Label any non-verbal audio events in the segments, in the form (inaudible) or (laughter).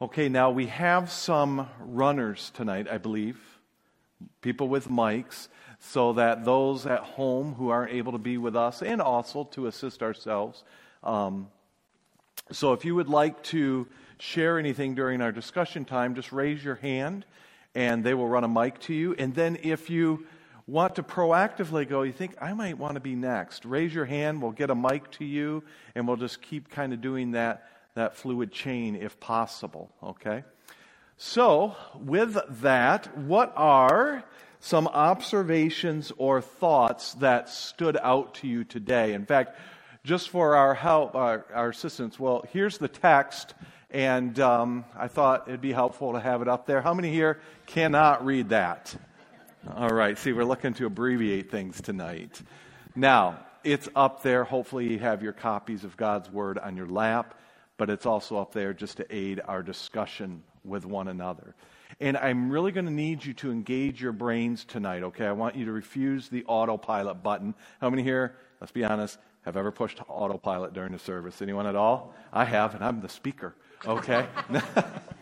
Okay, now we have some runners tonight, I believe, people with mics, so that those at home who aren't able to be with us and also to assist ourselves. Um, so if you would like to share anything during our discussion time, just raise your hand and they will run a mic to you. And then if you want to proactively go, you think, I might want to be next, raise your hand, we'll get a mic to you, and we'll just keep kind of doing that that fluid chain if possible, okay? So, with that, what are some observations or thoughts that stood out to you today? In fact, just for our help, our, our assistance, well, here's the text, and um, I thought it'd be helpful to have it up there. How many here cannot read that? All right, see, we're looking to abbreviate things tonight. Now, it's up there. Hopefully, you have your copies of God's Word on your lap but it's also up there just to aid our discussion with one another. And I'm really going to need you to engage your brains tonight, okay? I want you to refuse the autopilot button. How many here, let's be honest, have ever pushed autopilot during the service? Anyone at all? I have, and I'm the speaker, okay? (laughs)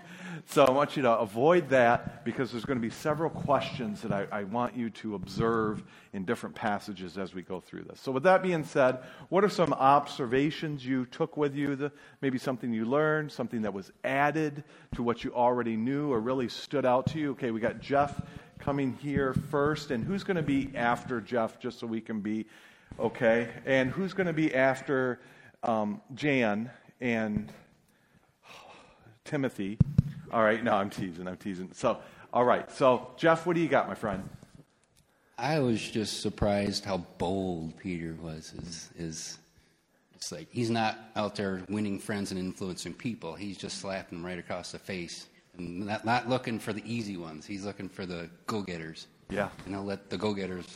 So I want you to avoid that because there's going to be several questions that I, I, want you to observe in different passages as we go through this. So, with that being said, what are some observations you took with you? The, maybe something you learned, something that was added to what you already knew or really stood out to you? Okay, we got Jeff coming here first. And who's going to be after Jeff, just so we can be okay? And who's going to be after um, Jan and Timothy? All right, no, I'm teasing. I'm teasing. So, all right. So, Jeff, what do you got, my friend? I was just surprised how bold Peter was. Is is it's like he's not out there winning friends and influencing people. He's just slapping them right across the face, and not not looking for the easy ones. He's looking for the go-getters. Yeah. And he'll let the go-getters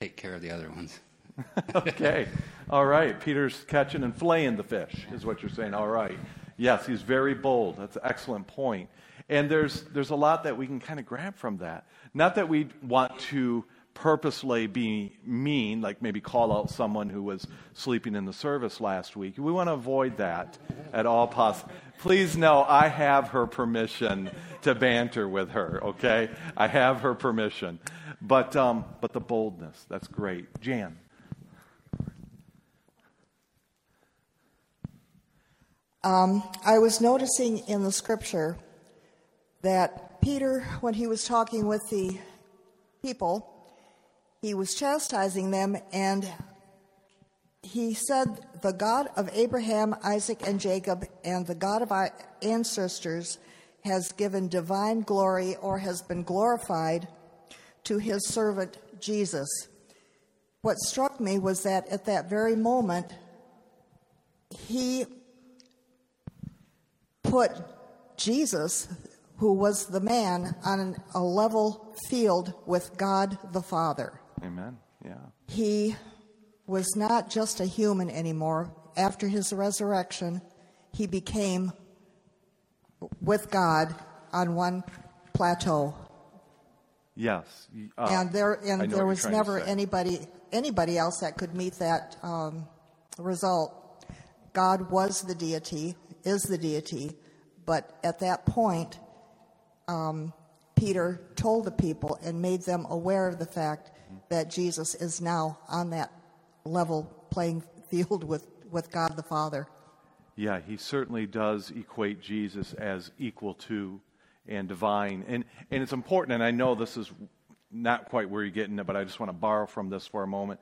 take care of the other ones. (laughs) okay. All right. Peter's catching and flaying the fish, is what you're saying. All right. Yes, he's very bold. That's an excellent point. And there's, there's a lot that we can kind of grab from that. Not that we want to purposely be mean, like maybe call out someone who was sleeping in the service last week. We want to avoid that at all possible. Please know I have her permission to banter with her, okay? I have her permission. But, um, but the boldness, that's great. Jan. Um, I was noticing in the scripture that Peter, when he was talking with the people, he was chastising them and he said, The God of Abraham, Isaac, and Jacob, and the God of our ancestors has given divine glory or has been glorified to his servant Jesus. What struck me was that at that very moment, he put Jesus, who was the man, on a level field with God the Father. Amen. Yeah. He was not just a human anymore. After his resurrection, he became with God on one plateau. Yes. Uh, and there and there was never anybody anybody else that could meet that um, result. God was the deity, is the deity, but at that point, um, Peter told the people and made them aware of the fact that Jesus is now on that level playing field with, with God the Father. Yeah, he certainly does equate Jesus as equal to and divine. And, and it's important, and I know this is not quite where you're getting it, but I just want to borrow from this for a moment.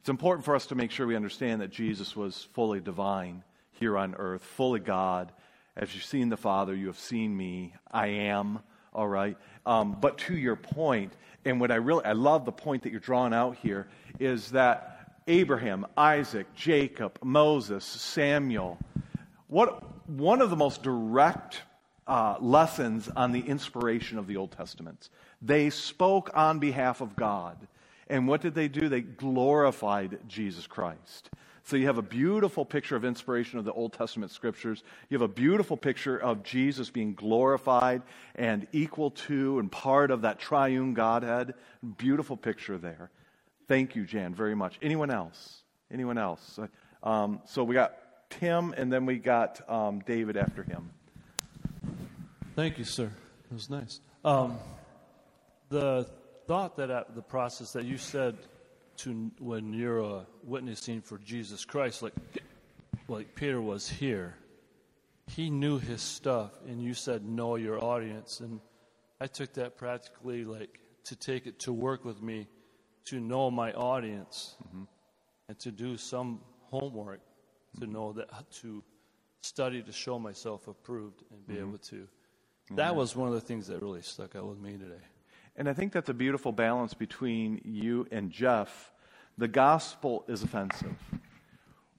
It's important for us to make sure we understand that Jesus was fully divine here on earth, fully God, as you've seen the Father, you have seen me. I am, all right? Um, but to your point, and what I really, I love the point that you're drawing out here, is that Abraham, Isaac, Jacob, Moses, Samuel, what, one of the most direct uh, lessons on the inspiration of the Old Testament. They spoke on behalf of God. And what did they do? They glorified Jesus Christ. So you have a beautiful picture of inspiration of the Old Testament scriptures. You have a beautiful picture of Jesus being glorified and equal to and part of that triune Godhead. Beautiful picture there. Thank you, Jan, very much. Anyone else? Anyone else? Um, so we got Tim, and then we got um, David after him. Thank you, sir. It was nice. Um, the thought that uh, the process that you said to when you're uh, witnessing for Jesus Christ, like like Peter was here, he knew his stuff, and you said know your audience, and I took that practically like to take it to work with me, to know my audience, mm-hmm. and to do some homework, to know that to study to show myself approved and be mm-hmm. able to. That was one of the things that really stuck out with me today. And I think that's a beautiful balance between you and Jeff. The gospel is offensive.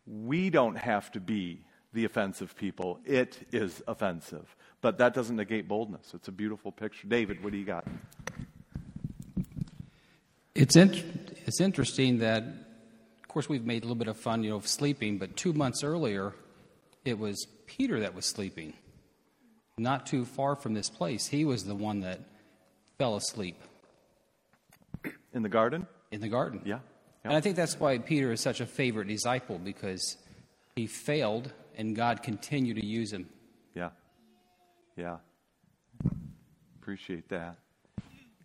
We don't have to be the offensive people, it is offensive. But that doesn't negate boldness. It's a beautiful picture. David, what do you got? It's, in, it's interesting that, of course, we've made a little bit of fun, you know, of sleeping, but two months earlier, it was Peter that was sleeping. Not too far from this place, he was the one that fell asleep. In the garden? In the garden. Yeah. Yeah. And I think that's why Peter is such a favorite disciple because he failed and God continued to use him. Yeah. Yeah. Appreciate that.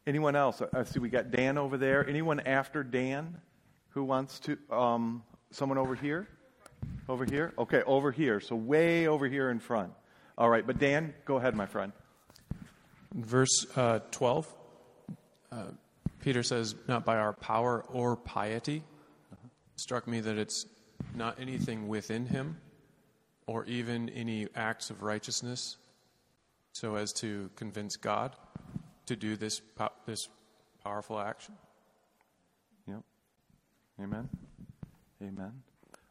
Anyone else? I see we got Dan over there. Anyone after Dan who wants to? Um, someone over here? Over here? Okay, over here. So way over here in front. All right, but Dan, go ahead, my friend. Verse uh, 12, uh, Peter says, Not by our power or piety. Uh-huh. Struck me that it's not anything within him or even any acts of righteousness so as to convince God to do this, this powerful action. Yep. Amen. Amen.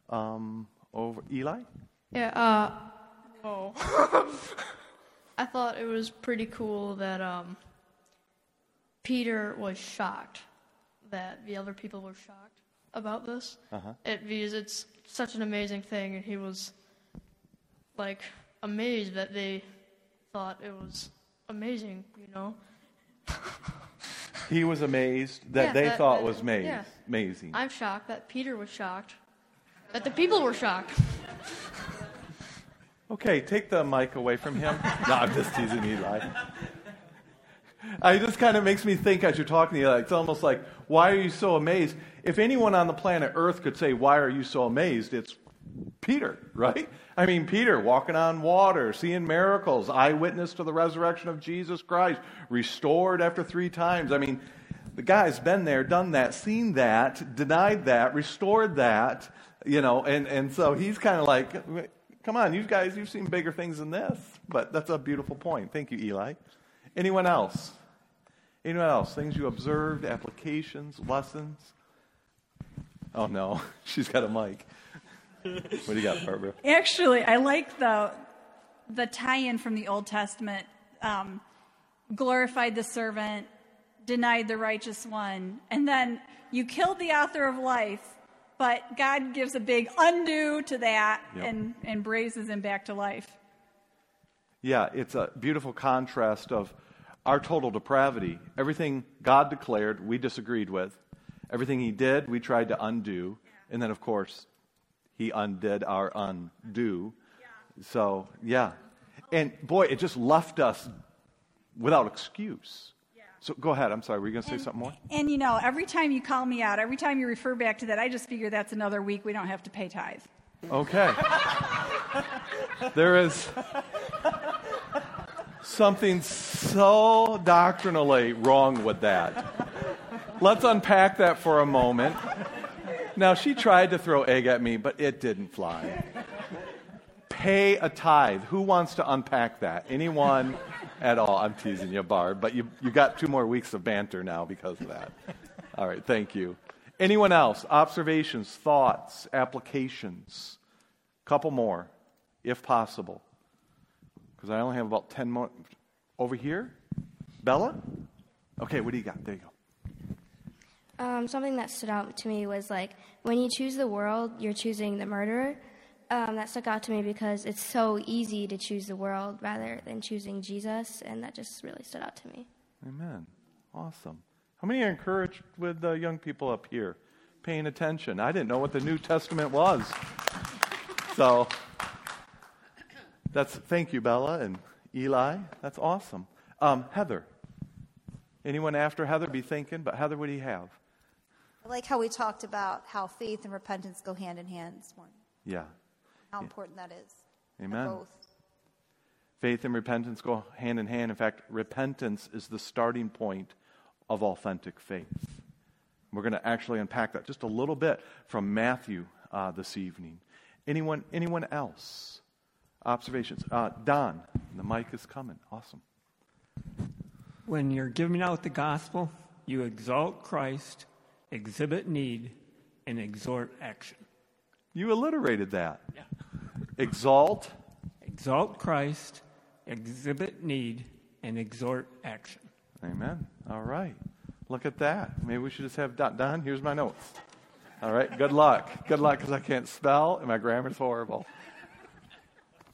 Um, over Eli? Yeah, uh, oh. (laughs) I thought it was pretty cool that um, Peter was shocked that the other people were shocked about this. Uh-huh. It, because it's such an amazing thing, and he was like amazed that they thought it was amazing, you know. he was amazed that yeah, they that, thought that, was. Yeah. amazing. I'm shocked that Peter was shocked that the people were shocked. Okay, take the mic away from him. no, I'm just teasing Eli. I just kind of makes me think as you're talking to Eli, it's almost like, why are you so amazed? If anyone on the planet Earth could say, why are you so amazed? It's Peter, right? I mean, Peter walking on water, seeing miracles, eyewitness to the resurrection of Jesus Christ, restored after three times. I mean, the guy's been there, done that, seen that, denied that, restored that you know, and, and so he's kind of like, come on, you guys, you've seen bigger things than this. But that's a beautiful point. Thank you, Eli. Anyone else? Anyone else? Things you observed, applications, lessons? Oh, no, (laughs) she's got a mic. what do you got, Barbara? Actually, I like the, the tie in from the Old Testament um, glorified the servant, denied the righteous one, and then you killed the author of life but God gives a big undo to that yep. and, and raises him back to life. Yeah, it's a beautiful contrast of our total depravity. Everything God declared, we disagreed with. Everything He did, we tried to undo. And then, of course, He undid our undo. So, yeah. And boy, it just left us without excuse. So go ahead. I'm sorry. Were you going to say something more? And you know, every time you call me out, every time you refer back to that, I just figure that's another week we don't have to pay tithe. Okay. there is something so doctrinally wrong with that. Let's unpack that for a moment. Now, she tried to throw egg at me, but it didn't fly. Pay a tithe. Who wants to unpack that? Anyone? at all. I'm teasing you, Barb, but you, you got two more weeks of banter now because of that. All right, thank you. Anyone else? Observations, thoughts, applications? Couple more, if possible. Because I only have about 10 more. Over here? Bella? Okay, what do you got? There you go. Um, something that stood out to me was like when you choose the world, you're choosing the murderer um, that stuck out to me because it's so easy to choose the world rather than choosing Jesus, and that just really stood out to me. Amen. Awesome. How many are encouraged with the young people up here paying attention? I didn't know what the New Testament was. So that's thank you, Bella and Eli, that's awesome. Um, Heather. Anyone after Heather be thinking, but Heather, what do you have? I like how we talked about how faith and repentance go hand in hand this morning. Yeah. How important that is. Amen. Both. Faith and repentance go hand in hand. In fact, repentance is the starting point of authentic faith. We're going to actually unpack that just a little bit from Matthew uh, this evening. Anyone, anyone else? Observations? Uh, Don, the mic is coming. Awesome. When you're giving out the gospel, you exalt Christ, exhibit need, and exhort action. You alliterated that. Yeah. Exalt. Exalt Christ, exhibit need, and exhort action. Amen. All right. Look at that. Maybe we should just have Don. Don, here's my notes. All right. Good luck. Good luck because I can't spell and my grammar's horrible.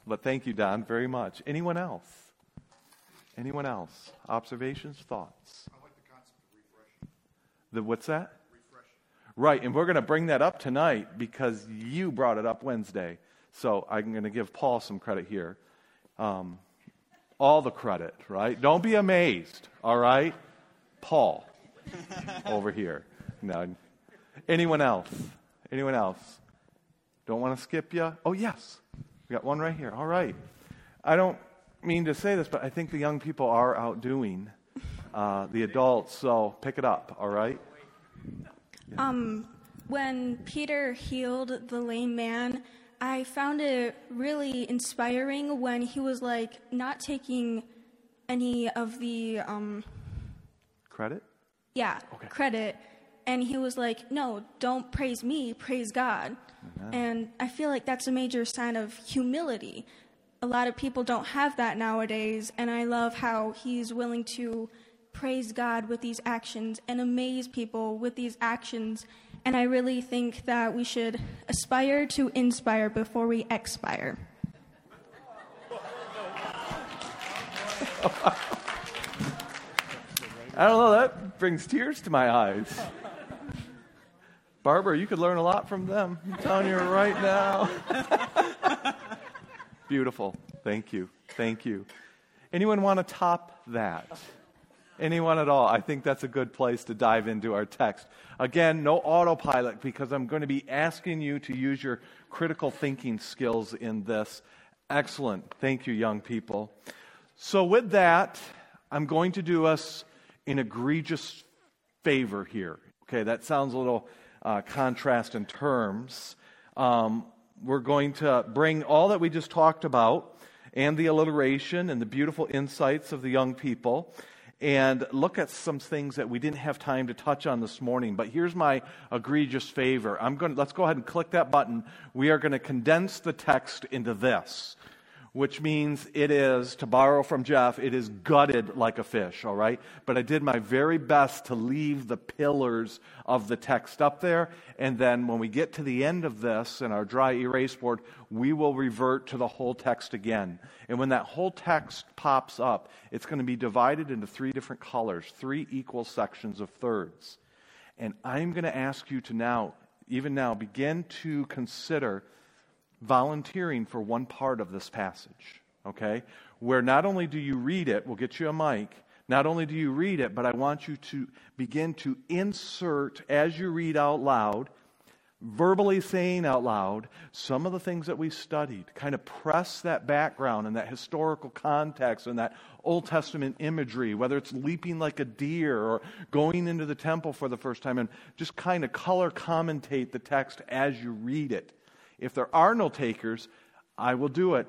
But thank you, Don, very much. Anyone else? Anyone else? Observations, thoughts? I like the concept of refreshing. The what's that? Refreshing. Right, and we're going to bring that up tonight because you brought it up Wednesday. So I'm going to give Paul some credit here. Um, all the credit, right? Don't be amazed, all right? Paul (laughs) over here. No. Anyone else? Anyone else? Don't want to skip you? Oh, yes. We got one right here. All right. I don't mean to say this, but I think the young people are outdoing uh, the adults, so pick it up, all right? Um, when Peter healed the lame man, I found it really inspiring when he was like not taking any of the um, Credit? yeah Okay. credit, and he was like, "No, don't praise me, praise God." Uh-huh. And I feel like that's a major sign of humility. A lot of people don't have that nowadays, and I love how he's willing to praise God with these actions and amaze people with these actions. And I really think that we should aspire to inspire before we expire. (laughs) I don't know, that brings tears to my eyes. Barbara, you could learn a lot from them. I'm telling you right now. (laughs) Beautiful. Thank you. Thank you. Anyone want to top that? Anyone at all? I think that's a good place to dive into our text. Again, no autopilot because I'm going to be asking you to use your critical thinking skills in this. Excellent. Thank you, young people. So, with that, I'm going to do us an egregious favor here. Okay, that sounds a little uh, contrast in terms. Um, we're going to bring all that we just talked about and the alliteration and the beautiful insights of the young people and look at some things that we didn't have time to touch on this morning. But here's my egregious favor. I'm going. to, Let's go ahead and click that button. We are going to condense the text into this, which means it is, to borrow from Jeff, it is gutted like a fish. All right. But I did my very best to leave the pillars of the text up there, and then when we get to the end of this in our dry erase board, we will revert to the whole text again. And when that whole text pops up, it's going to be divided into three different colors, three equal sections of thirds. And I'm going to ask you to now, even now, begin to consider volunteering for one part of this passage, okay? Where not only do you read it, we'll get you a mic, not only do you read it, but I want you to begin to insert as you read out loud, verbally saying out loud, some of the things that we studied. Kind of press that background and that historical context and that Old Testament imagery, whether it's leaping like a deer or going into the temple for the first time, and just kind of color commentate the text as you read it. If there are no takers, I will do it,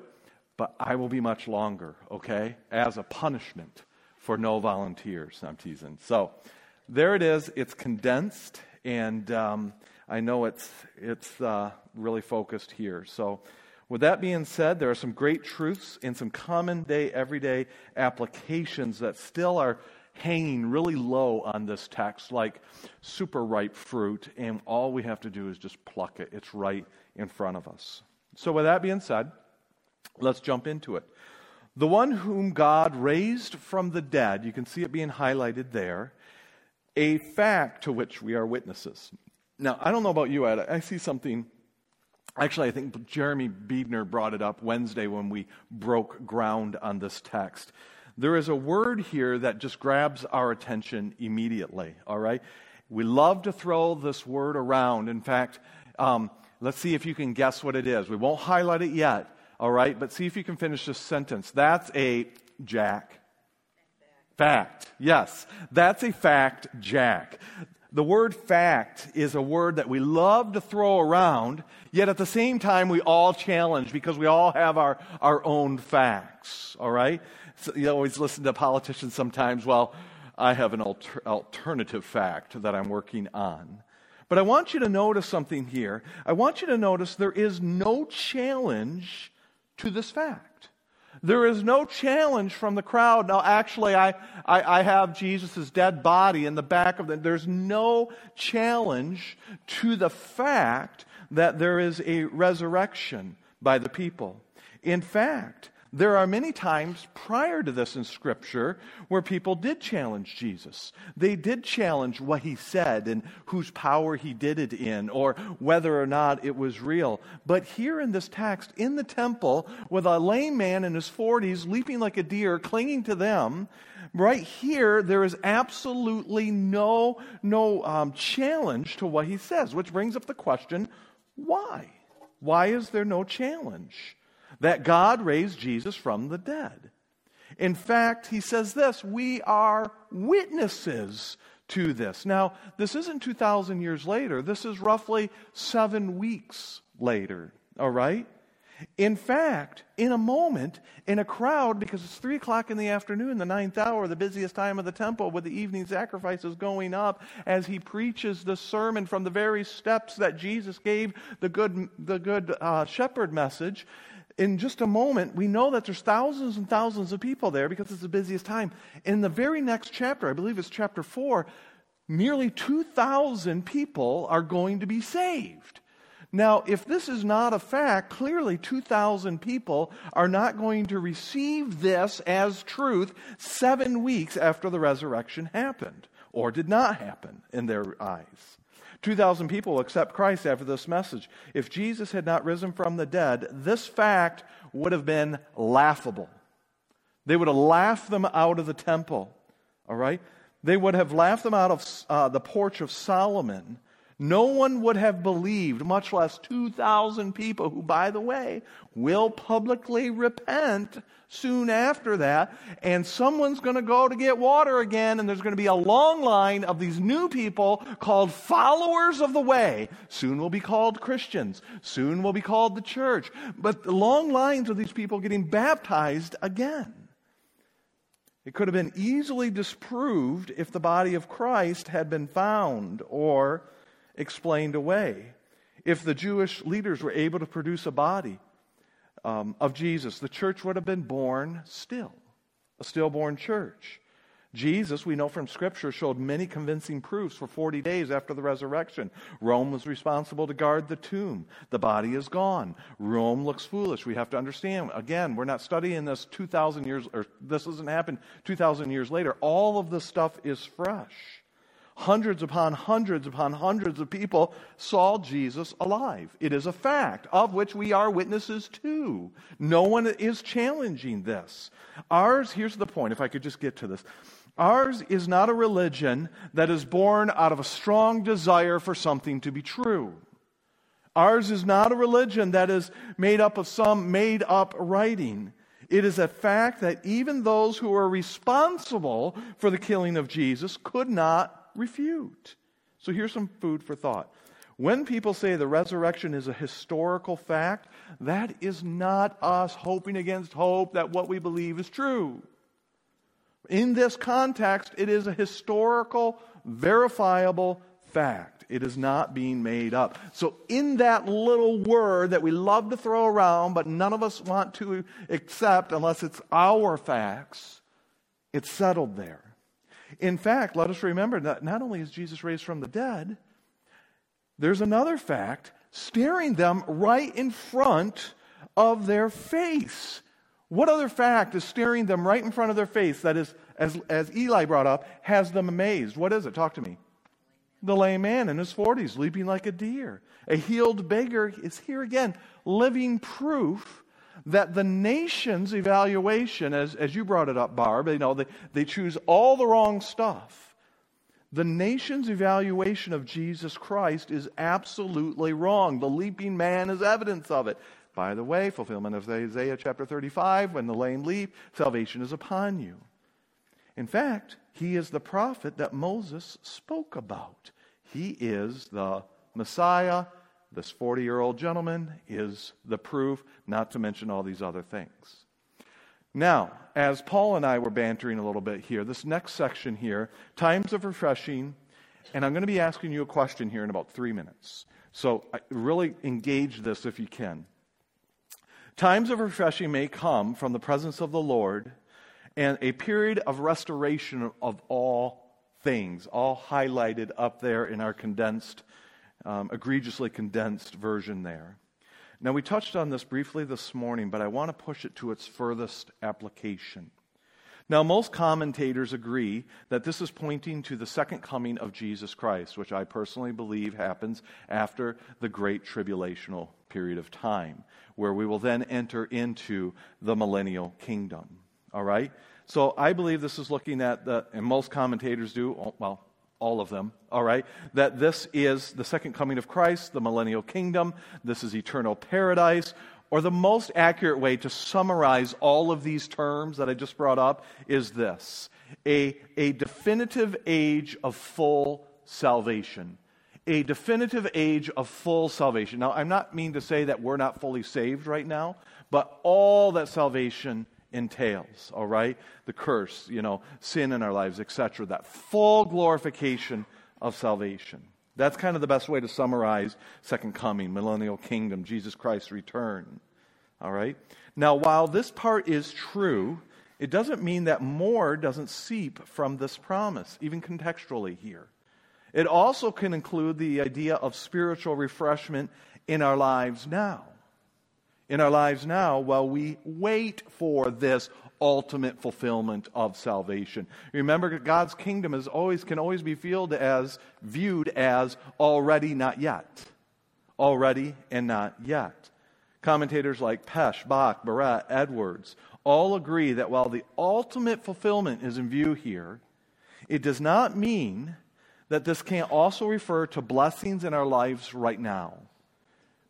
but I will be much longer, okay, as a punishment for no volunteers. I'm teasing. So there it is. It's condensed, and um, I know it's, it's uh, really focused here. So, with that being said, there are some great truths and some common day, everyday applications that still are hanging really low on this text, like super ripe fruit, and all we have to do is just pluck it. It's right in front of us. So, with that being said, let's jump into it. The one whom God raised from the dead, you can see it being highlighted there, a fact to which we are witnesses. Now, I don't know about you, Ed. I see something Actually, I think Jeremy Biedner brought it up Wednesday when we broke ground on this text. There is a word here that just grabs our attention immediately, all right? We love to throw this word around. In fact, um, let's see if you can guess what it is. We won't highlight it yet, all right? But see if you can finish this sentence. That's a jack. Fact. Yes, that's a fact, Jack. The word fact is a word that we love to throw around, yet at the same time we all challenge because we all have our, our own facts, all right? So you always listen to politicians sometimes, well, I have an alter- alternative fact that I'm working on. But I want you to notice something here. I want you to notice there is no challenge to this fact. There is no challenge from the crowd. Now, actually, I, I, I have Jesus' dead body in the back of the. There's no challenge to the fact that there is a resurrection by the people. In fact, there are many times prior to this in Scripture where people did challenge Jesus. They did challenge what he said and whose power he did it in, or whether or not it was real. But here in this text, in the temple, with a lame man in his 40s leaping like a deer, clinging to them, right here, there is absolutely no, no um, challenge to what he says, which brings up the question why? Why is there no challenge? That God raised Jesus from the dead. In fact, he says this we are witnesses to this. Now, this isn't 2,000 years later, this is roughly seven weeks later, all right? In fact, in a moment, in a crowd, because it's three o'clock in the afternoon, the ninth hour, the busiest time of the temple, with the evening sacrifices going up, as he preaches the sermon from the very steps that Jesus gave the good, the good uh, shepherd message, in just a moment, we know that there's thousands and thousands of people there because it's the busiest time. In the very next chapter, I believe it's chapter 4, nearly 2,000 people are going to be saved. Now, if this is not a fact, clearly 2,000 people are not going to receive this as truth seven weeks after the resurrection happened or did not happen in their eyes. 2,000 people accept Christ after this message. If Jesus had not risen from the dead, this fact would have been laughable. They would have laughed them out of the temple, all right? They would have laughed them out of uh, the porch of Solomon. No one would have believed, much less 2,000 people who, by the way, will publicly repent soon after that. And someone's going to go to get water again, and there's going to be a long line of these new people called followers of the way. Soon will be called Christians. Soon will be called the church. But the long lines of these people getting baptized again. It could have been easily disproved if the body of Christ had been found or explained away. If the Jewish leaders were able to produce a body, um, of Jesus, the church would have been born still, a stillborn church. Jesus, we know from Scripture, showed many convincing proofs for 40 days after the resurrection. Rome was responsible to guard the tomb. The body is gone. Rome looks foolish. We have to understand, again, we're not studying this 2,000 years, or this doesn't happen 2,000 years later. All of this stuff is fresh. Hundreds upon hundreds upon hundreds of people saw Jesus alive. It is a fact of which we are witnesses to. No one is challenging this. Ours, here's the point, if I could just get to this. Ours is not a religion that is born out of a strong desire for something to be true. Ours is not a religion that is made up of some made up writing. It is a fact that even those who are responsible for the killing of Jesus could not refute. So here's some food for thought. When people say the resurrection is a historical fact, that is not us hoping against hope that what we believe is true. In this context, it is a historical, verifiable fact. It is not being made up. So, in that little word that we love to throw around, but none of us want to accept unless it's our facts, it's settled there. In fact, let us remember that not only is Jesus raised from the dead, there's another fact staring them right in front of their face. What other fact is staring them right in front of their face that is, as, as Eli brought up, has them amazed? What is it? Talk to me. the lame man in his 40s, leaping like a deer. A healed beggar is here again, living proof that the nation's evaluation, as, as you brought it up, Barb, you know, they, they choose all the wrong stuff. The nation's evaluation of Jesus Christ is absolutely wrong. The leaping man is evidence of it. By the way, fulfillment of Isaiah chapter 35, when the lame leap, salvation is upon you. In fact, he is the prophet that Moses spoke about. He is the Messiah. This 40 year old gentleman is the proof, not to mention all these other things. Now, as Paul and I were bantering a little bit here, this next section here, times of refreshing, and I'm going to be asking you a question here in about three minutes. So really engage this if you can. Times of refreshing may come from the presence of the Lord and a period of restoration of all things, all highlighted up there in our condensed, um, egregiously condensed version there. Now, we touched on this briefly this morning, but I want to push it to its furthest application. Now, most commentators agree that this is pointing to the second coming of Jesus Christ, which I personally believe happens after the great tribulational period of time, where we will then enter into the millennial kingdom. All right? So I believe this is looking at the, and most commentators do, well, all of them, all right, that this is the second coming of Christ, the millennial kingdom, this is eternal paradise, or the most accurate way to summarize all of these terms that I just brought up is this a, a definitive age of full salvation. A definitive age of full salvation. Now, I'm not mean to say that we're not fully saved right now, but all that salvation entails, all right? The curse, you know, sin in our lives, etc. That full glorification of salvation. That's kind of the best way to summarize second coming, millennial kingdom, Jesus Christ's return. All right? Now, while this part is true, it doesn't mean that more doesn't seep from this promise, even contextually here. It also can include the idea of spiritual refreshment in our lives now in our lives now while we wait for this ultimate fulfillment of salvation. Remember, God's kingdom is always can always be viewed as viewed as already not yet, already and not yet. Commentators like Pesch, Bock, Barrett, Edwards all agree that while the ultimate fulfillment is in view here, it does not mean that this can't also refer to blessings in our lives right now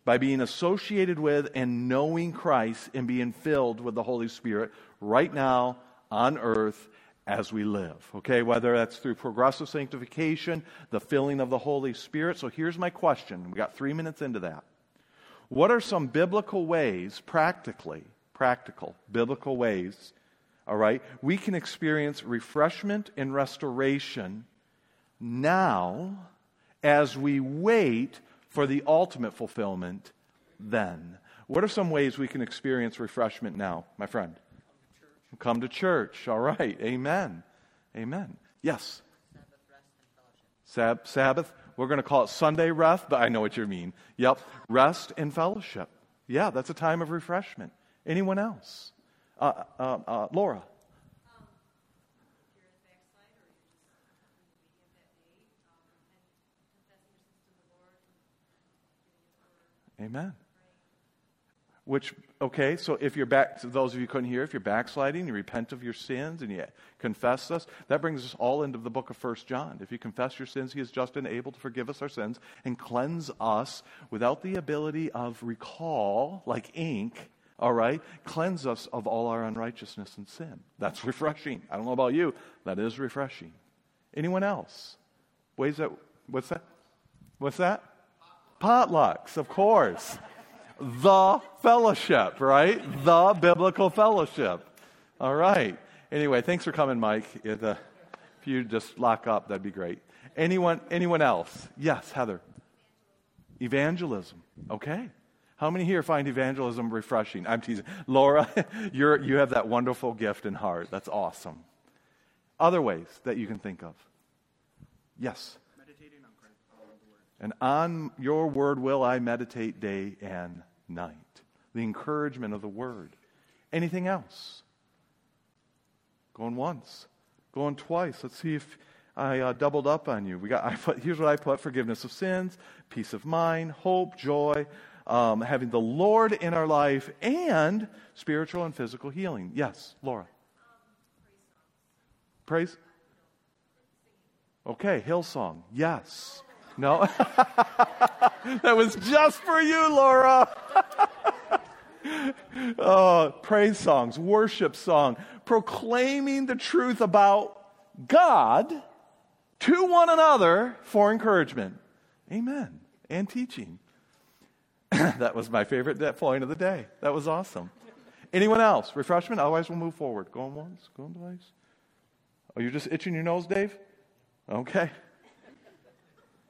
by being associated with and knowing Christ and being filled with the Holy Spirit right now on earth as we live. Okay, whether that's through progressive sanctification, the filling of the Holy Spirit. So here's my question. We got three minutes into that. What are some biblical ways, practically, practical, biblical ways, all right, we can experience refreshment and restoration now as we wait for the ultimate fulfillment then. What are some ways we can experience refreshment now, my friend? Come to church. All right. Amen. Amen. Yes. Sabbath, rest, and fellowship. Sab Sabbath. We're going to call it Sunday rest, but I know what you mean. Yep. Rest and fellowship. Yeah, that's a time of refreshment. Anyone else? Uh, uh, uh, Laura. Amen. Which, okay, so if you're back, to those of you couldn't hear, if you're backsliding, you repent of your sins and you confess us, that brings us all into the book of First John. If you confess your sins, he is just and able to forgive us our sins and cleanse us without the ability of recall, like ink, all right? Cleanse us of all our unrighteousness and sin. That's refreshing. I don't know about you, that is refreshing. Anyone else? Ways that, what's that? What's that? Potlucks, of course. the fellowship, right? The biblical fellowship. All right. Anyway, thanks for coming, Mike. If, uh, if you just lock up, that'd be great. Anyone, anyone else? Yes, Heather. Evangelism. Okay. How many here find evangelism refreshing? I'm teasing. Laura, (laughs) you're, you have that wonderful gift and heart. That's awesome. Other ways that you can think of? Yes. And on your word will I meditate day and night. The encouragement of the word. Anything else? Going once, going twice. Let's see if I uh, doubled up on you. We got, (laughs) I put, here's what I put forgiveness of sins, peace of mind, hope, joy, um, having the Lord in our life, and spiritual and physical healing. Yes, Laura. Praise? Okay, Hillsong. Yes. No? (laughs) that was just for you, Laura. (laughs) oh, praise songs, worship song, proclaiming the truth about God to one another for encouragement. Amen. And teaching. (clears throat) that was my favorite point of the day. That was awesome. Anyone else? Refreshment? Otherwise, we'll move forward. Going once, going twice. Oh, you're just itching your nose, Dave? Okay.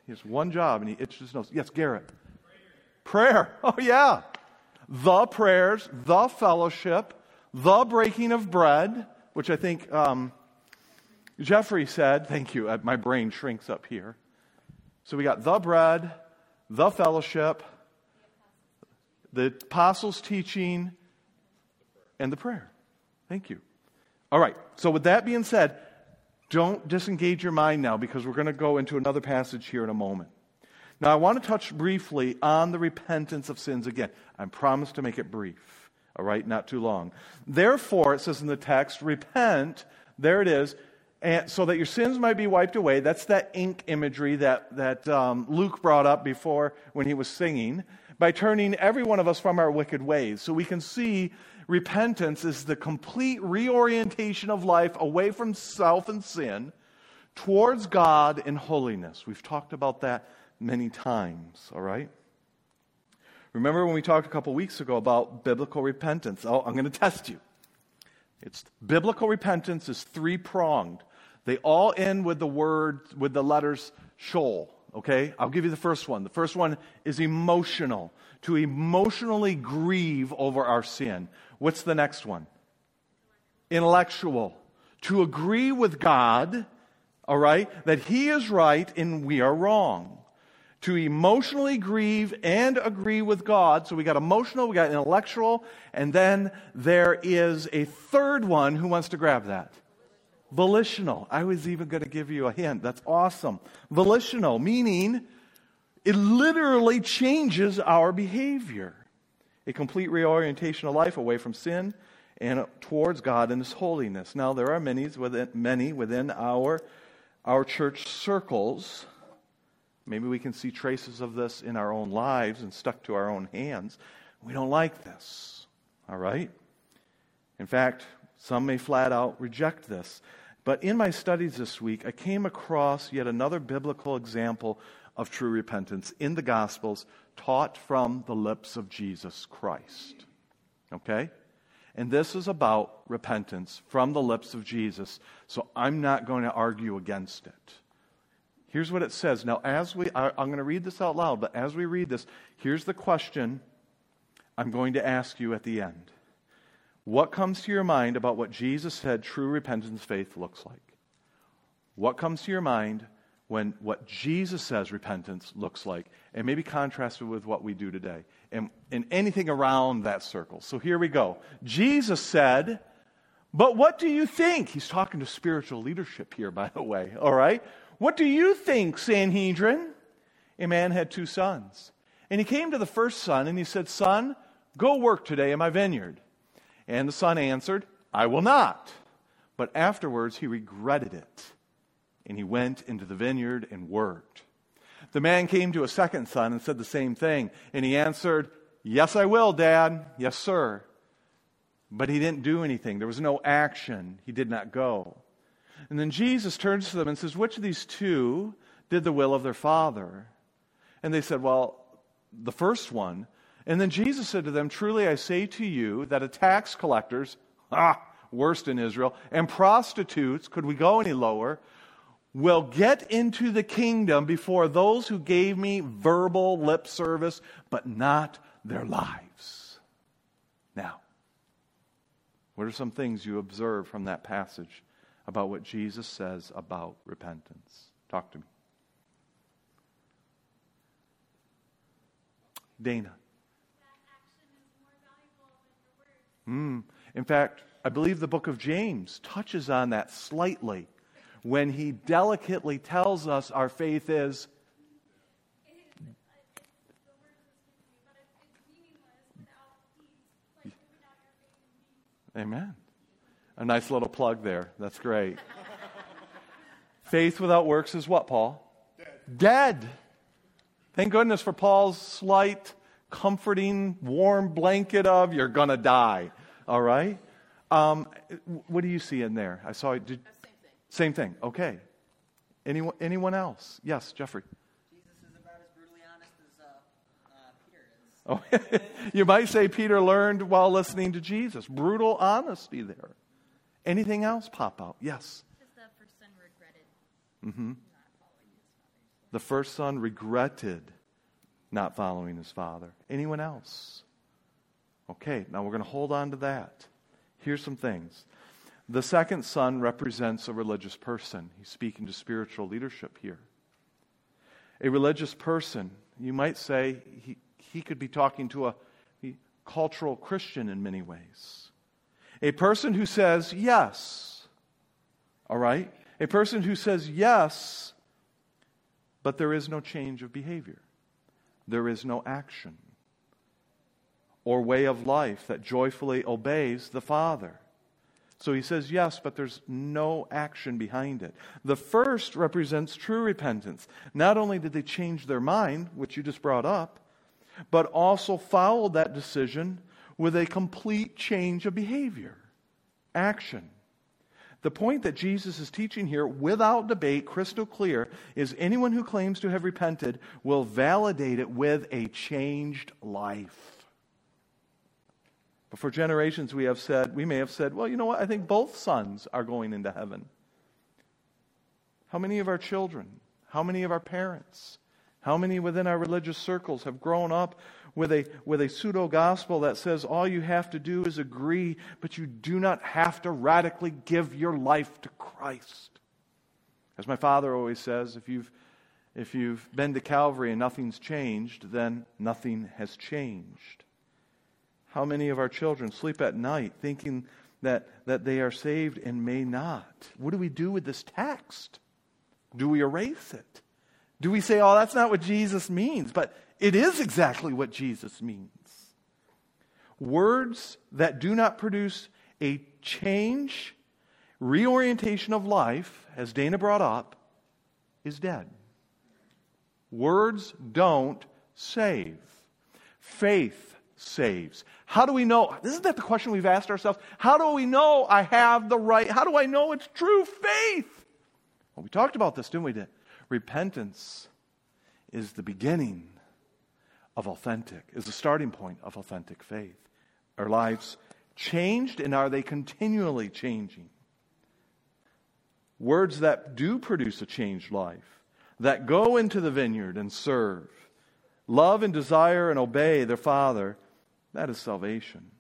He has one job and he itches his nose. Yes, Garrett. Prayer. (laughs) Oh, yeah. The prayers, the fellowship, the breaking of bread, which I think um, Jeffrey said. Thank you. Uh, my brain shrinks up here. So we got the bread, the fellowship, the apostles' teaching, and the prayer. Thank you. All right. So, with that being said, don't disengage your mind now because we're going to go into another passage here in a moment. Now, I want to touch briefly on the repentance of sins again. I promise to make it brief, all right, not too long. Therefore, it says in the text, repent, there it is, and so that your sins might be wiped away. That's that ink imagery that, that um, Luke brought up before when he was singing, by turning every one of us from our wicked ways. So we can see repentance is the complete reorientation of life away from self and sin towards God and holiness. We've talked about that many times, all right? Remember when we talked a couple weeks ago about biblical repentance? Oh, I'm going to test you. It's biblical repentance is three pronged. They all end with the word with the letters shoal. Okay? I'll give you the first one. The first one is emotional. To emotionally grieve over our sin. What's the next one? Intellectual. To agree with God, all right, that He is right and we are wrong. To emotionally grieve and agree with God. So we got emotional, we got intellectual, and then there is a third one who wants to grab that. Volitional. I was even going to give you a hint. That's awesome. Volitional, meaning it literally changes our behavior a complete reorientation of life away from sin and towards God and His holiness. Now, there are many within, many within our, our church circles. Maybe we can see traces of this in our own lives and stuck to our own hands. We don't like this. All right? In fact, some may flat out reject this. But in my studies this week, I came across yet another biblical example of true repentance in the Gospels taught from the lips of Jesus Christ. Okay? And this is about repentance from the lips of Jesus. So I'm not going to argue against it. Here's what it says. Now, as we, I, I'm going to read this out loud, but as we read this, here's the question I'm going to ask you at the end. What comes to your mind about what Jesus said true repentance faith looks like? What comes to your mind when what Jesus says repentance looks like, and maybe contrasted with what we do today, and, and anything around that circle. So here we go. Jesus said, But what do you think? He's talking to spiritual leadership here, by the way, (laughs) all right? What do you think, Sanhedrin? A man had two sons. And he came to the first son and he said, Son, go work today in my vineyard. And the son answered, I will not. But afterwards he regretted it and he went into the vineyard and worked. The man came to a second son and said the same thing, and he answered, Yes, I will, Dad. Yes, sir. But he didn't do anything. There was no action. He did not go. And then Jesus turns to them and says, Which of these two did the will of their father? And they said, Well, the first one. And then Jesus said to them, Truly I say to you that a tax collectors, (laughs) ah, worst in Israel, and prostitutes, could we go any lower, will get into the kingdom before those who gave me verbal lip service, but not their lives. Now, what are some things you observe from that passage about what Jesus says about repentance? Talk to me. Dana. Mm. In fact, I believe the book of James touches on that slightly when he delicately tells us our faith is Amen. A nice little plug there. That's great. (laughs) Faith without works is what, Paul? Dead. Dead. Thank goodness for Paul's slight, comforting, warm blanket of you're going to die. All right? Um, what do you see in there? I saw. Did, same thing. Okay. Anyone, anyone else? Yes, Jeffrey. Jesus is about as brutally honest as Peter. (laughs) Oh, (laughs) you might say Peter learned while listening to Jesus. Brutal honesty there. Anything else pop out? Yes. The first son regretted mm-hmm. not following his father. The first son regretted not following his father. Anyone else? Okay, now we're going to hold on to that. Here's some things. The second son represents a religious person. He's speaking to spiritual leadership here. A religious person, you might say, he, he could be talking to a, a cultural Christian in many ways. A person who says yes, all right? A person who says yes, but there is no change of behavior, there is no action or way of life that joyfully obeys the Father. So he says yes, but there's no action behind it. The first represents true repentance. Not only did they change their mind, which you just brought up, but also followed that decision with a complete change of behavior, action. The point that Jesus is teaching here, without debate, crystal clear, is anyone who claims to have repented will validate it with a changed life. But for generations, we have said, we may have said, well, you know what? I think both sons are going into heaven. How many of our children, how many of our parents, how many within our religious circles have grown up with a, with a pseudo gospel that says all you have to do is agree, but you do not have to radically give your life to Christ? As my father always says, if you've, if you've been to Calvary and nothing's changed, then nothing has changed. How many of our children sleep at night thinking that, that they are saved and may not? What do we do with this text? Do we erase it? Do we say, oh, that's not what Jesus means? But it is exactly what Jesus means. Words that do not produce a change, reorientation of life, as Dana brought up, is dead. Words don't save. Faith saves. How do we know? Isn't that the question we've asked ourselves? How do we know I have the right? How do I know it's true faith? Well, we talked about this, didn't we? Repentance is the beginning of authentic, is the starting point of authentic faith. Our lives changed, and are they continually changing? Words that do produce a changed life, that go into the vineyard and serve, love and desire and obey their Father, that is salvation.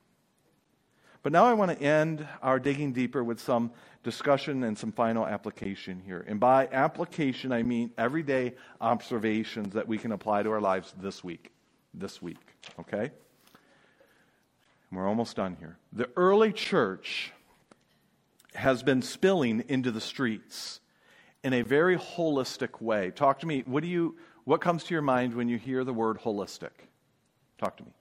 But now I want to end our digging deeper with some discussion and some final application here. And by application, I mean everyday observations that we can apply to our lives this week. This week, okay? We're almost done here. The early church has been spilling into the streets in a very holistic way. Talk to me. What do you what comes to your mind when you hear the word holistic? Talk to me.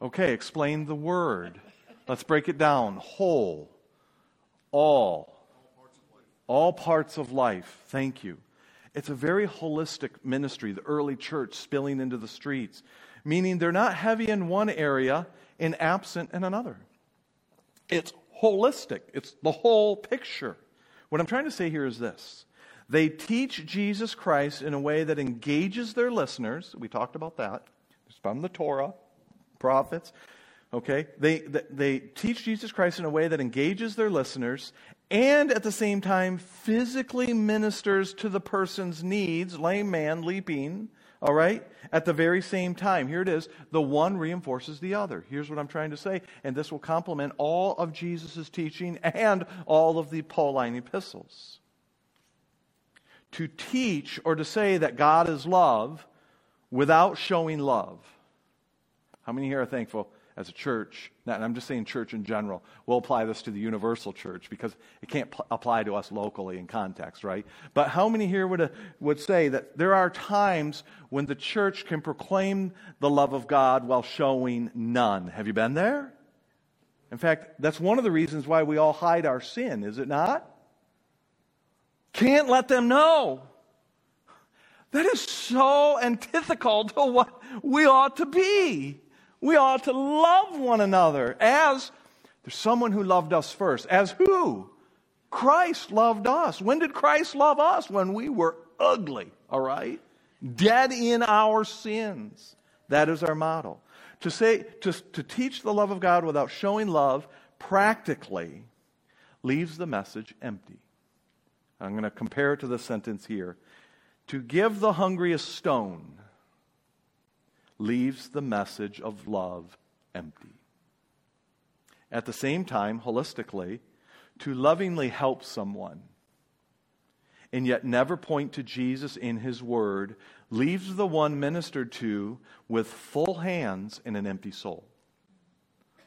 Okay, explain the word. Let's break it down. Whole, all, all parts of life. Thank you. It's a very holistic ministry, the early church spilling into the streets, meaning they're not heavy in one area and absent in another. It's holistic, it's the whole picture. What I'm trying to say here is this they teach Jesus Christ in a way that engages their listeners. We talked about that. It's from the Torah prophets. Okay? They, they teach Jesus Christ in a way that engages their listeners and at the same time physically ministers to the person's needs, lame man leaping, all right? At the very same time. Here it is. The one reinforces the other. Here's what I'm trying to say, and this will complement all of Jesus' teaching and all of the Pauline epistles. To teach or to say that God is love without showing love how many here are thankful? as a church, and I'm just saying church in general, we'll apply this to the universal church because it can't pl- apply to us locally in context, right? But how many here would, uh, would say that there are times when the church can proclaim the love of God while showing none? Have you been there? In fact, that's one of the reasons why we all hide our sin, is it not? Can't let them know. That is so antithetical to what we ought to be. We ought to love one another as there's someone who loved us first. As who? Christ loved us. When did Christ love us? When we were ugly, all right? Dead in our sins. That is our model. To say to, to teach the love of God without showing love practically leaves the message empty. I'm going to compare it to the sentence here. To give the hungry a stone leaves the message of love empty. At the same time, holistically, to lovingly help someone and yet never point to Jesus in his word leaves the one ministered to with full hands and an empty soul.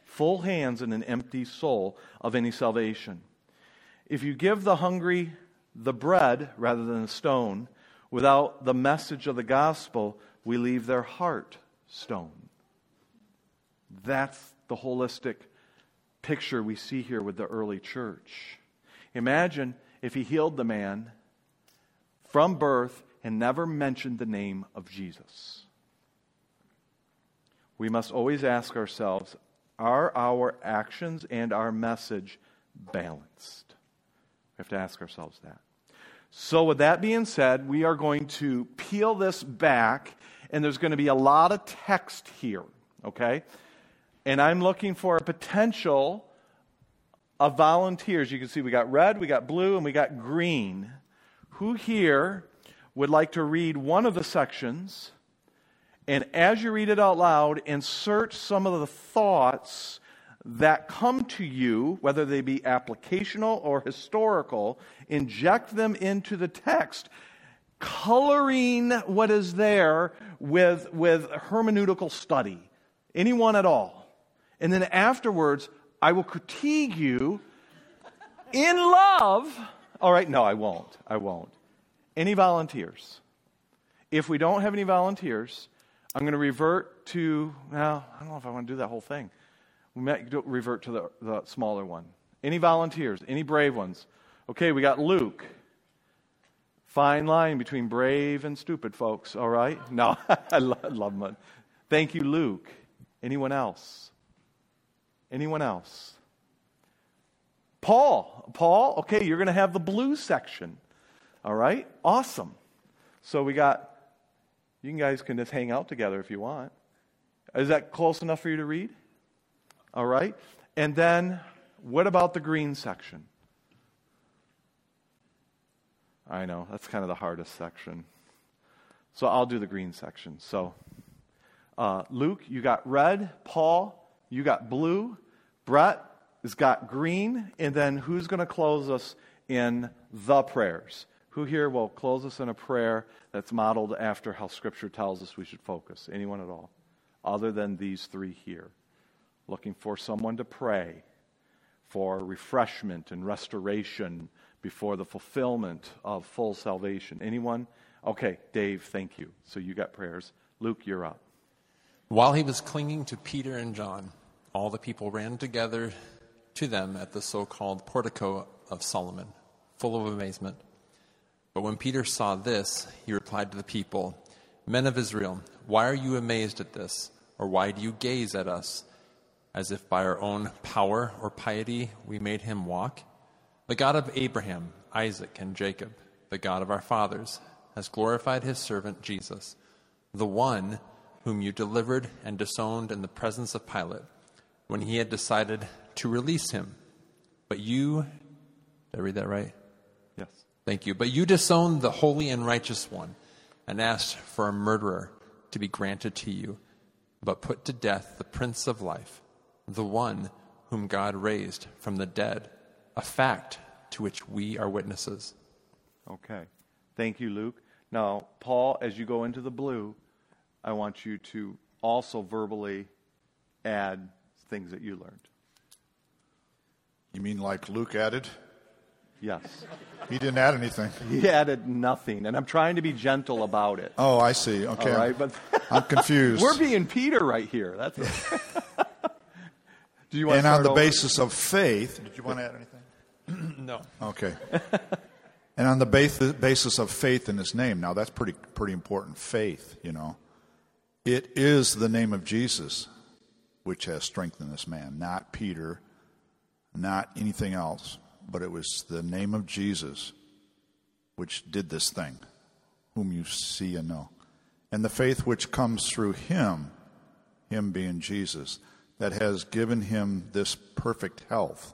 Full hands and an empty soul of any salvation. If you give the hungry the bread rather than a stone, without the message of the gospel, we leave their heart stone. That's the holistic picture we see here with the early church. Imagine if he healed the man from birth and never mentioned the name of Jesus. We must always ask ourselves are our actions and our message balanced? We have to ask ourselves that. So, with that being said, we are going to peel this back, and there's going to be a lot of text here, okay? And I'm looking for a potential of volunteers. You can see we got red, we got blue, and we got green. Who here would like to read one of the sections? And as you read it out loud, insert some of the thoughts that come to you, whether they be applicational or historical, inject them into the text, coloring what is there with, with hermeneutical study. Anyone at all. And then afterwards, I will critique you in love. All right, no, I won't. I won't. Any volunteers? If we don't have any volunteers, I'm going to revert to, well, I don't know if I want to do that whole thing. We might revert to the, the smaller one. Any volunteers? Any brave ones? Okay, we got Luke. Fine line between brave and stupid folks, all right? No, (laughs) I love, them. Thank you, Luke. Anyone else? Anyone else? Paul. Paul, okay, you're going to have the blue section. All right? Awesome. So we got, you guys can just hang out together if you want. Is that close enough for you to read? All right? And then, what about the green section? I know, that's kind of the hardest section. So I'll do the green section. So, uh, Luke, you got red. Paul, you got blue. Brett has got green. And then who's going to close us in the prayers? Who here will close us in a prayer that's modeled after how Scripture tells us we should focus? Anyone at all? Other than these three here looking for someone to pray for refreshment and restoration before the fulfillment of full salvation. Anyone? Okay, Dave, thank you. So you got prayers. Luke, you're up. While he was clinging to Peter and John, all the people ran together to them at the so called portico of Solomon, full of amazement. But when Peter saw this, he replied to the people, Men of Israel, why are you amazed at this? Or why do you gaze at us? As if by our own power or piety we made him walk? The God of Abraham, Isaac, and Jacob, the God of our fathers, has glorified his servant Jesus, the one whom you delivered and disowned in the presence of Pilate when he had decided to release him. But you, did I read that right? Yes. Thank you. But you disowned the holy and righteous one and asked for a murderer to be granted to you, but put to death the Prince of Life the one whom God raised from the dead, a fact to which we are witnesses. Okay. Thank you, Luke. Now, Paul, as you go into the blue, I want you to also verbally add things that you learned. You mean like Luke added? Yes. He didn't add anything. He added nothing, and I'm trying to be gentle about it. Oh, I see. Okay. All right, but I'm confused. (laughs) we're being Peter right here. That's it. (laughs) Do you want and to on the over? basis of faith, did you want to add anything? (clears throat) no. Okay. (laughs) and on the bas- basis of faith in his name, now that's pretty pretty important. Faith, you know, it is the name of Jesus which has strengthened this man, not Peter, not anything else, but it was the name of Jesus which did this thing, whom you see and know, and the faith which comes through him, him being Jesus, that has given him this perfect health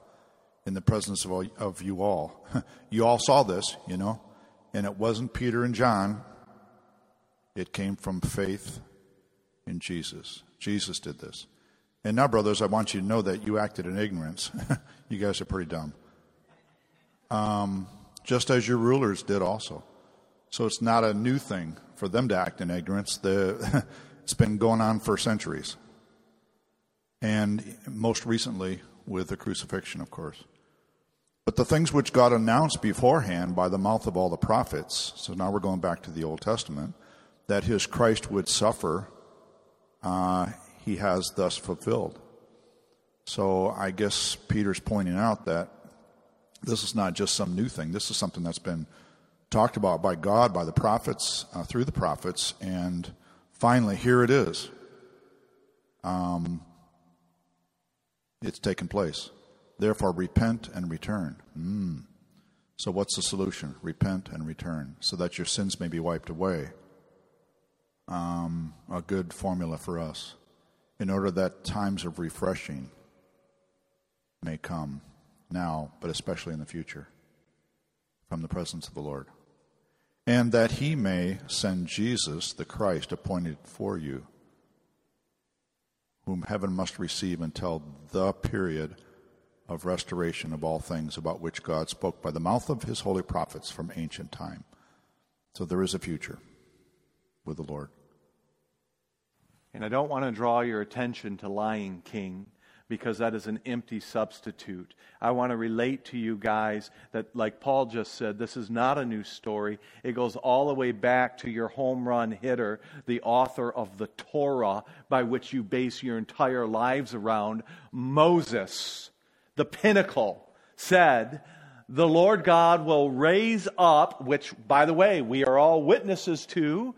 in the presence of, all, of you all. (laughs) you all saw this, you know, and it wasn't Peter and John. It came from faith in Jesus. Jesus did this. And now, brothers, I want you to know that you acted in ignorance. (laughs) you guys are pretty dumb. Um, just as your rulers did also. So it's not a new thing for them to act in ignorance. The, (laughs) it's been going on for centuries. And most recently with the crucifixion, of course. But the things which God announced beforehand by the mouth of all the prophets, so now we're going back to the Old Testament, that his Christ would suffer, uh, he has thus fulfilled. So I guess Peter's pointing out that this is not just some new thing. This is something that's been talked about by God, by the prophets, uh, through the prophets, and finally, here it is. Um, it's taken place. Therefore, repent and return. Mm. So, what's the solution? Repent and return, so that your sins may be wiped away. Um, a good formula for us, in order that times of refreshing may come now, but especially in the future, from the presence of the Lord. And that he may send Jesus, the Christ, appointed for you, whom heaven must receive until the period of restoration of all things about which God spoke by the mouth of his holy prophets from ancient time. So there is a future with the Lord. And I don't want to draw your attention to Lion King because that is an empty substitute. I want to relate to you guys that, like Paul just said, this is not a new story. It goes all the way back to your home run hitter, the author of the Torah, by which you base your entire lives around, Moses, the pinnacle, said, The Lord God will raise up, which, by the way, we are all witnesses to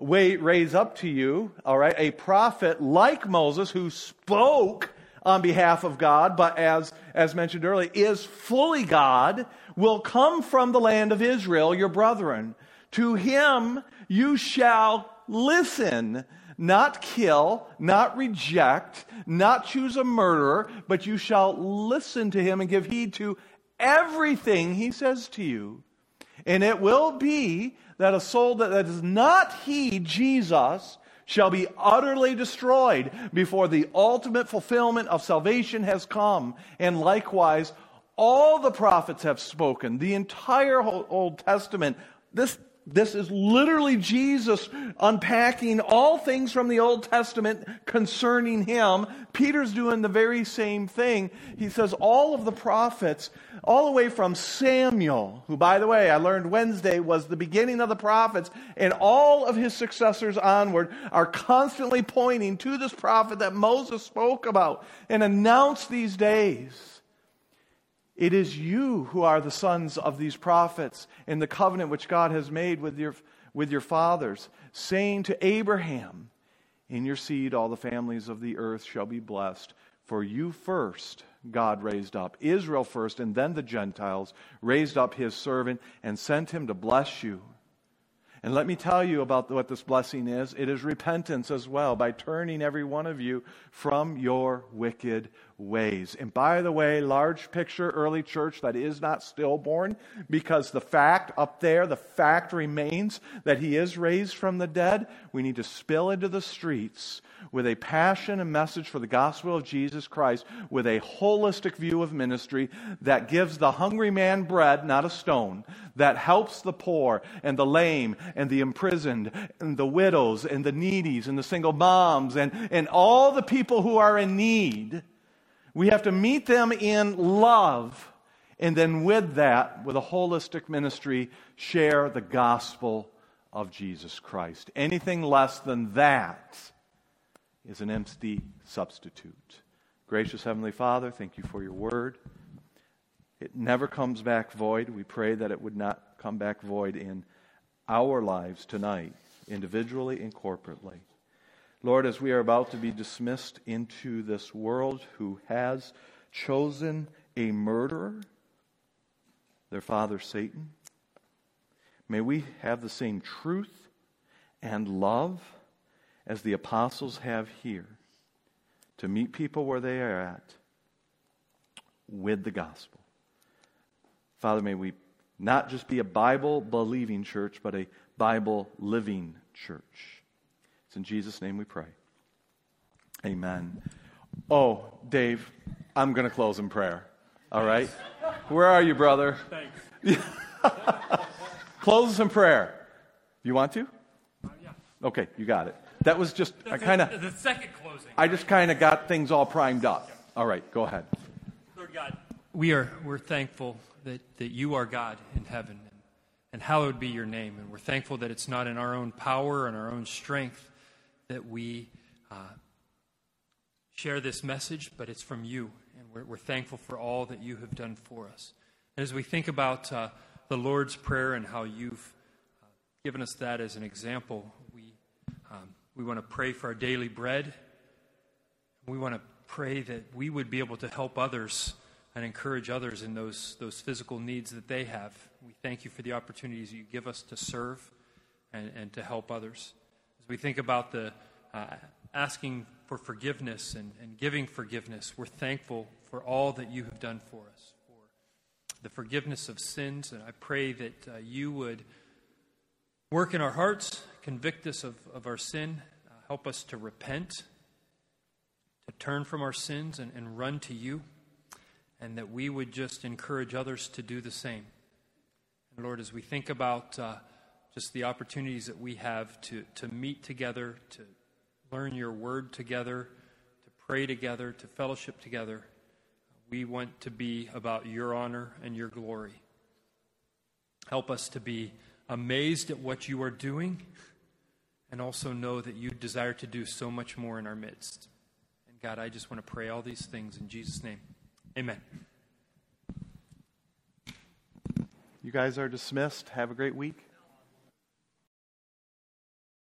raise up to you, all right, a prophet like Moses who spoke on behalf of God, but as, as mentioned earlier, is fully God, will come from the land of Israel, your brethren. To him you shall listen, not kill, not reject, not choose a murderer, but you shall listen to him and give heed to everything he says to you. And it will be that a soul that, that does not heed Jesus shall be utterly destroyed before the ultimate fulfillment of salvation has come. And likewise, all the prophets have spoken, the entire Old Testament. This this is literally Jesus unpacking all things from the Old Testament concerning him. Peter's doing the very same thing. He says all of the prophets, all the way from Samuel, who, by the way, I learned Wednesday was the beginning of the prophets, and all of his successors onward are constantly pointing to this prophet that Moses spoke about and announced these days. It is you who are the sons of these prophets in the covenant which God has made with your, with your fathers, saying to Abraham, In your seed all the families of the earth shall be blessed. For you first, God raised up, Israel first, and then the Gentiles, raised up his servant and sent him to bless you. And let me tell you about what this blessing is. It is repentance as well, by turning every one of you from your wicked ways. And by the way, large picture early church that is not stillborn, because the fact up there, the fact remains that he is raised from the dead. We need to spill into the streets with a passion and message for the gospel of Jesus Christ, with a holistic view of ministry that gives the hungry man bread, not a stone, that helps the poor and the lame and the imprisoned and the widows and the needies and the single moms and, and all the people who are in need We have to meet them in love, and then with that, with a holistic ministry, share the gospel of Jesus Christ. Anything less than that is an empty substitute. Gracious Heavenly Father, thank you for your word. It never comes back void. We pray that it would not come back void in our lives tonight, individually and corporately. Lord, as we are about to be dismissed into this world who has chosen a murderer, their father Satan, may we have the same truth and love as the apostles have here to meet people where they are at with the gospel. Father, may we not just be a Bible believing church, but a Bible living church. It's in Jesus' name we pray. Amen. Oh, Dave, I'm going to close in prayer. All right? Where are you, brother? Thanks. (laughs) close us in prayer. You want to? Uh, yeah. Okay, you got it. That was just I kind of the second closing. I just kind of got things all primed up. All right, go ahead. Lord God, we are we're thankful that, that you are God in heaven and, and hallowed be your name. And we're thankful that it's not in our own power and our own strength that we uh, share this message, but it's from you. And we're, we're, thankful for all that you have done for us. And as we think about uh, the Lord's Prayer and how you've uh, given us that as an example, we, um, we want to pray for our daily bread. We want to pray that we would be able to help others and encourage others in those, those physical needs that they have. We thank you for the opportunities you give us to serve and, and to help others. We think about the uh, asking for forgiveness and, and giving forgiveness, we're thankful for all that you have done for us, for the forgiveness of sins. And I pray that uh, you would work in our hearts, convict us of, of our sin, uh, help us to repent, to turn from our sins, and, and run to you and that we would just encourage others to do the same. And Lord, as we think about uh, just the opportunities that we have to, to meet together, to learn your word together, to pray together, to fellowship together, we want to be about your honor and your glory. Help us to be amazed at what you are doing and also know that you desire to do so much more in our midst. And God, I just want to pray all these things in Jesus' name. Amen. You guys are dismissed. Have a great week.